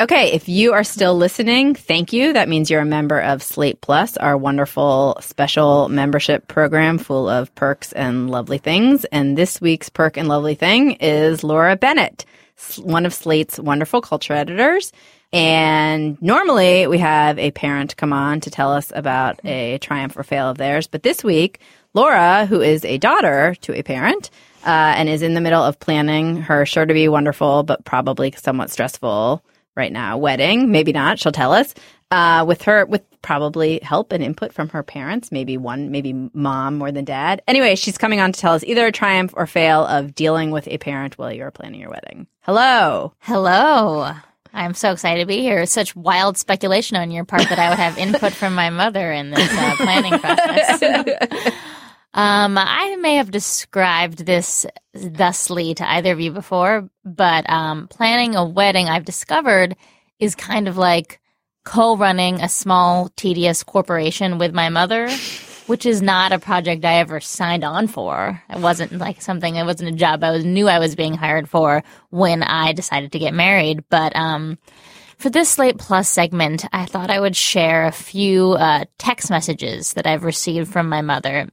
Okay, if you are still listening, thank you. That means you're a member of Slate Plus, our wonderful special membership program full of perks and lovely things. And this week's perk and lovely thing is Laura Bennett, one of Slate's wonderful culture editors. And normally we have a parent come on to tell us about a triumph or fail of theirs. But this week, Laura, who is a daughter to a parent, uh, and is in the middle of planning her sure to be wonderful, but probably somewhat stressful right now wedding. Maybe not. She'll tell us. Uh, with her, with probably help and input from her parents, maybe one, maybe mom more than dad. Anyway, she's coming on to tell us either a triumph or fail of dealing with a parent while you're planning your wedding. Hello. Hello. I'm so excited to be here. It's such wild speculation on your part that I would have input from my mother in this uh, planning process. um, I may have described this thusly to either of you before, but um, planning a wedding, I've discovered, is kind of like co-running a small, tedious corporation with my mother, which is not a project I ever signed on for. It wasn't like something. It wasn't a job I was knew I was being hired for when I decided to get married. But um, for this Slate Plus segment, I thought I would share a few uh, text messages that I've received from my mother,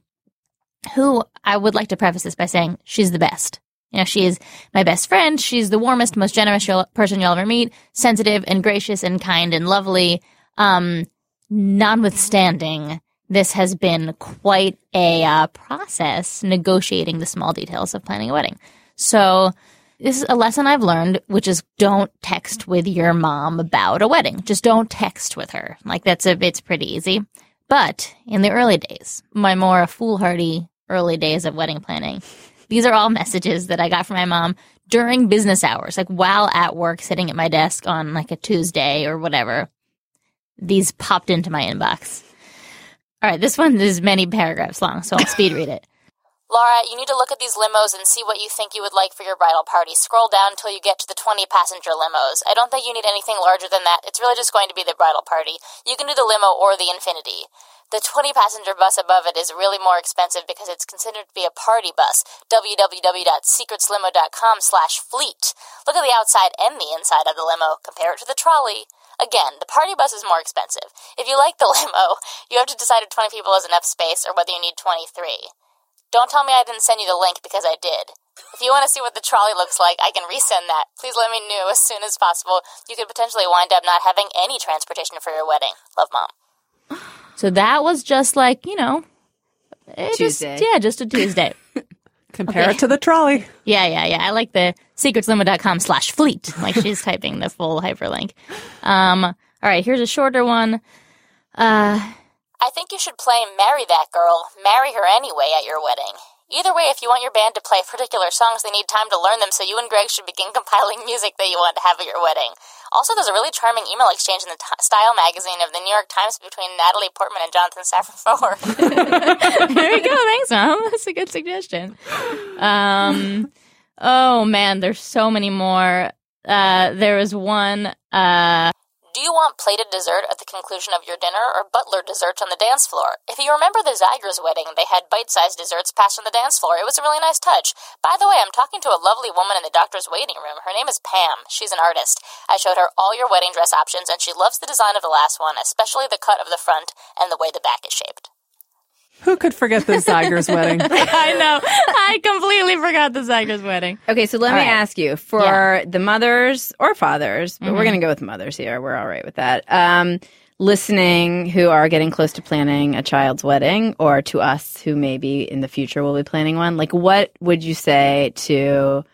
who I would like to preface this by saying she's the best. You know, she is my best friend. She's the warmest, most generous you'll, person you'll ever meet, sensitive and gracious and kind and lovely. Um, notwithstanding, this has been quite a uh, process negotiating the small details of planning a wedding. So, this is a lesson I've learned, which is don't text with your mom about a wedding. Just don't text with her. Like that's a, it's pretty easy. But in the early days, my more foolhardy early days of wedding planning, these are all messages that I got from my mom during business hours, like while at work, sitting at my desk on like a Tuesday or whatever. These popped into my inbox. All right, this one is many paragraphs long, so I'll speed read it. Laura, you need to look at these limos and see what you think you would like for your bridal party. Scroll down until you get to the 20 passenger limos. I don't think you need anything larger than that. It's really just going to be the bridal party. You can do the limo or the Infinity. The 20 passenger bus above it is really more expensive because it's considered to be a party bus. www.secretslimo.com slash fleet. Look at the outside and the inside of the limo. Compare it to the trolley. Again, the party bus is more expensive. If you like the limo, you have to decide if 20 people is enough space or whether you need 23. Don't tell me I didn't send you the link because I did. If you want to see what the trolley looks like, I can resend that. Please let me know as soon as possible. You could potentially wind up not having any transportation for your wedding. Love, Mom. So that was just like, you know, Tuesday. Just, yeah, just a Tuesday. Compare Okay. it to the trolley. yeah, yeah, yeah. I like the secretslimo.com slash fleet. Like she's typing the full hyperlink. Um, all right, here's a shorter one. Uh, I think you should play Marry That Girl, Marry Her Anyway at your wedding. Either way, if you want your band to play particular songs, they need time to learn them, so you and Greg should begin compiling music that you want to have at your wedding. Also, there's a really charming email exchange in the t- Style magazine of the New York Times between Natalie Portman and Jonathan Safran Foer. there we go. Thanks, mom. That's a good suggestion. Um, oh man, there's so many more. Uh, there was one. Uh, Do you want plated dessert at the conclusion of your dinner or butler desserts on the dance floor? If you remember the Zygers wedding, they had bite-sized desserts passed on the dance floor. It was a really nice touch. By the way, I'm talking to a lovely woman in the doctor's waiting room. Her name is Pam. She's an artist. I showed her all your wedding dress options and she loves the design of the last one, especially the cut of the front and the way the back is shaped. Who could forget the Zygers wedding? I know. I completely forgot the Zygers wedding. Okay, so let All me right. ask you for Yeah. the mothers or fathers, but we're going to go with mothers here. We're all right with that. Um, listening who are getting close to planning a child's wedding, or to us who maybe in the future will be planning one, like what would you say to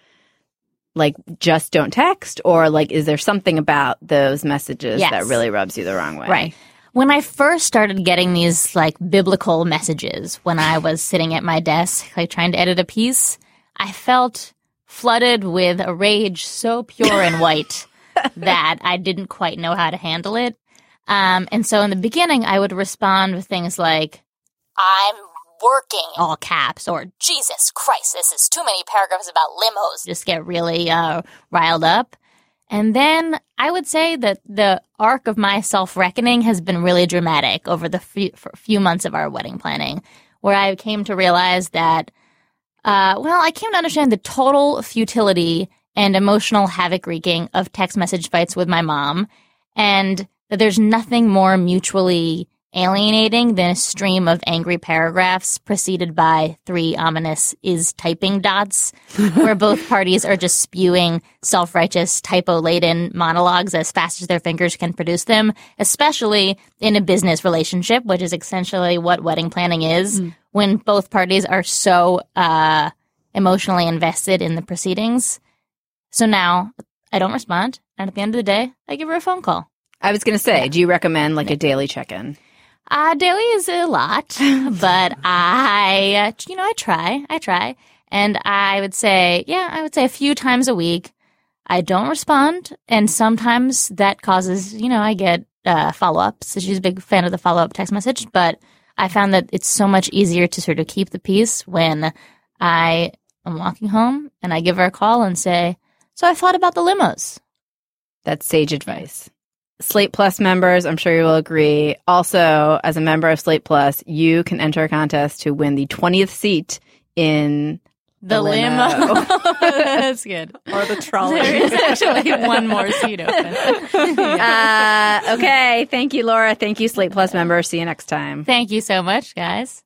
like just don't text, or like is there something about those messages Yes. that really rubs you the wrong way? Right. When I first started getting these like biblical messages when I was sitting at my desk, like trying to edit a piece, I felt flooded with a rage so pure and white that I didn't quite know how to handle it. Um, and so in the beginning, I would respond with things like I'm working. all caps or Jesus Christ, this is too many paragraphs about limos. just get really uh, riled up. And then I would say that the arc of my self reckoning has been really dramatic over the few, few months of our wedding planning, where I came to realize that, uh, well, I came to understand the total futility and emotional havoc wreaking of text message fights with my mom, and that there's nothing more mutually alienating than a stream of angry paragraphs preceded by three ominous is typing dots, where both parties are just spewing self righteous, typo laden monologues as fast as their fingers can produce them, especially in a business relationship, which is essentially what wedding planning is, when both parties are so uh, emotionally invested in the proceedings. So now I don't respond. And at the end of the day, I give her a phone call. I was going to say, do you recommend like a daily check in? Uh, daily is a lot, but I, you know, I try, I try. And I would say, yeah, I would say a few times a week. I don't respond. And sometimes that causes, you know, I get uh, follow ups. So she's a big fan of the follow up text message, but I found that it's so much easier to sort of keep the peace when I am walking home and I give her a call and say, so I thought about the limos. That's sage advice. Slate Plus members, I'm sure you will agree. Also, as a member of Slate Plus, you can enter a contest to win the 20th seat in The, The limo. limo. That's good. Or the trolley. There is actually one more seat open. uh, okay. Thank you, Laura. Thank you, Slate Plus members. See you next time. Thank you so much, guys.